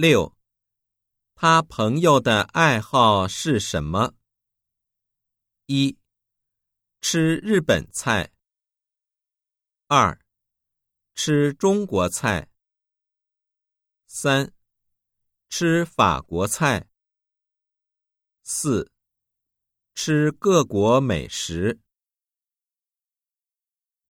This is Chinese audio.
六他朋友的爱好是什么？一吃日本菜。二吃中国菜。三吃法国菜。四吃各国美食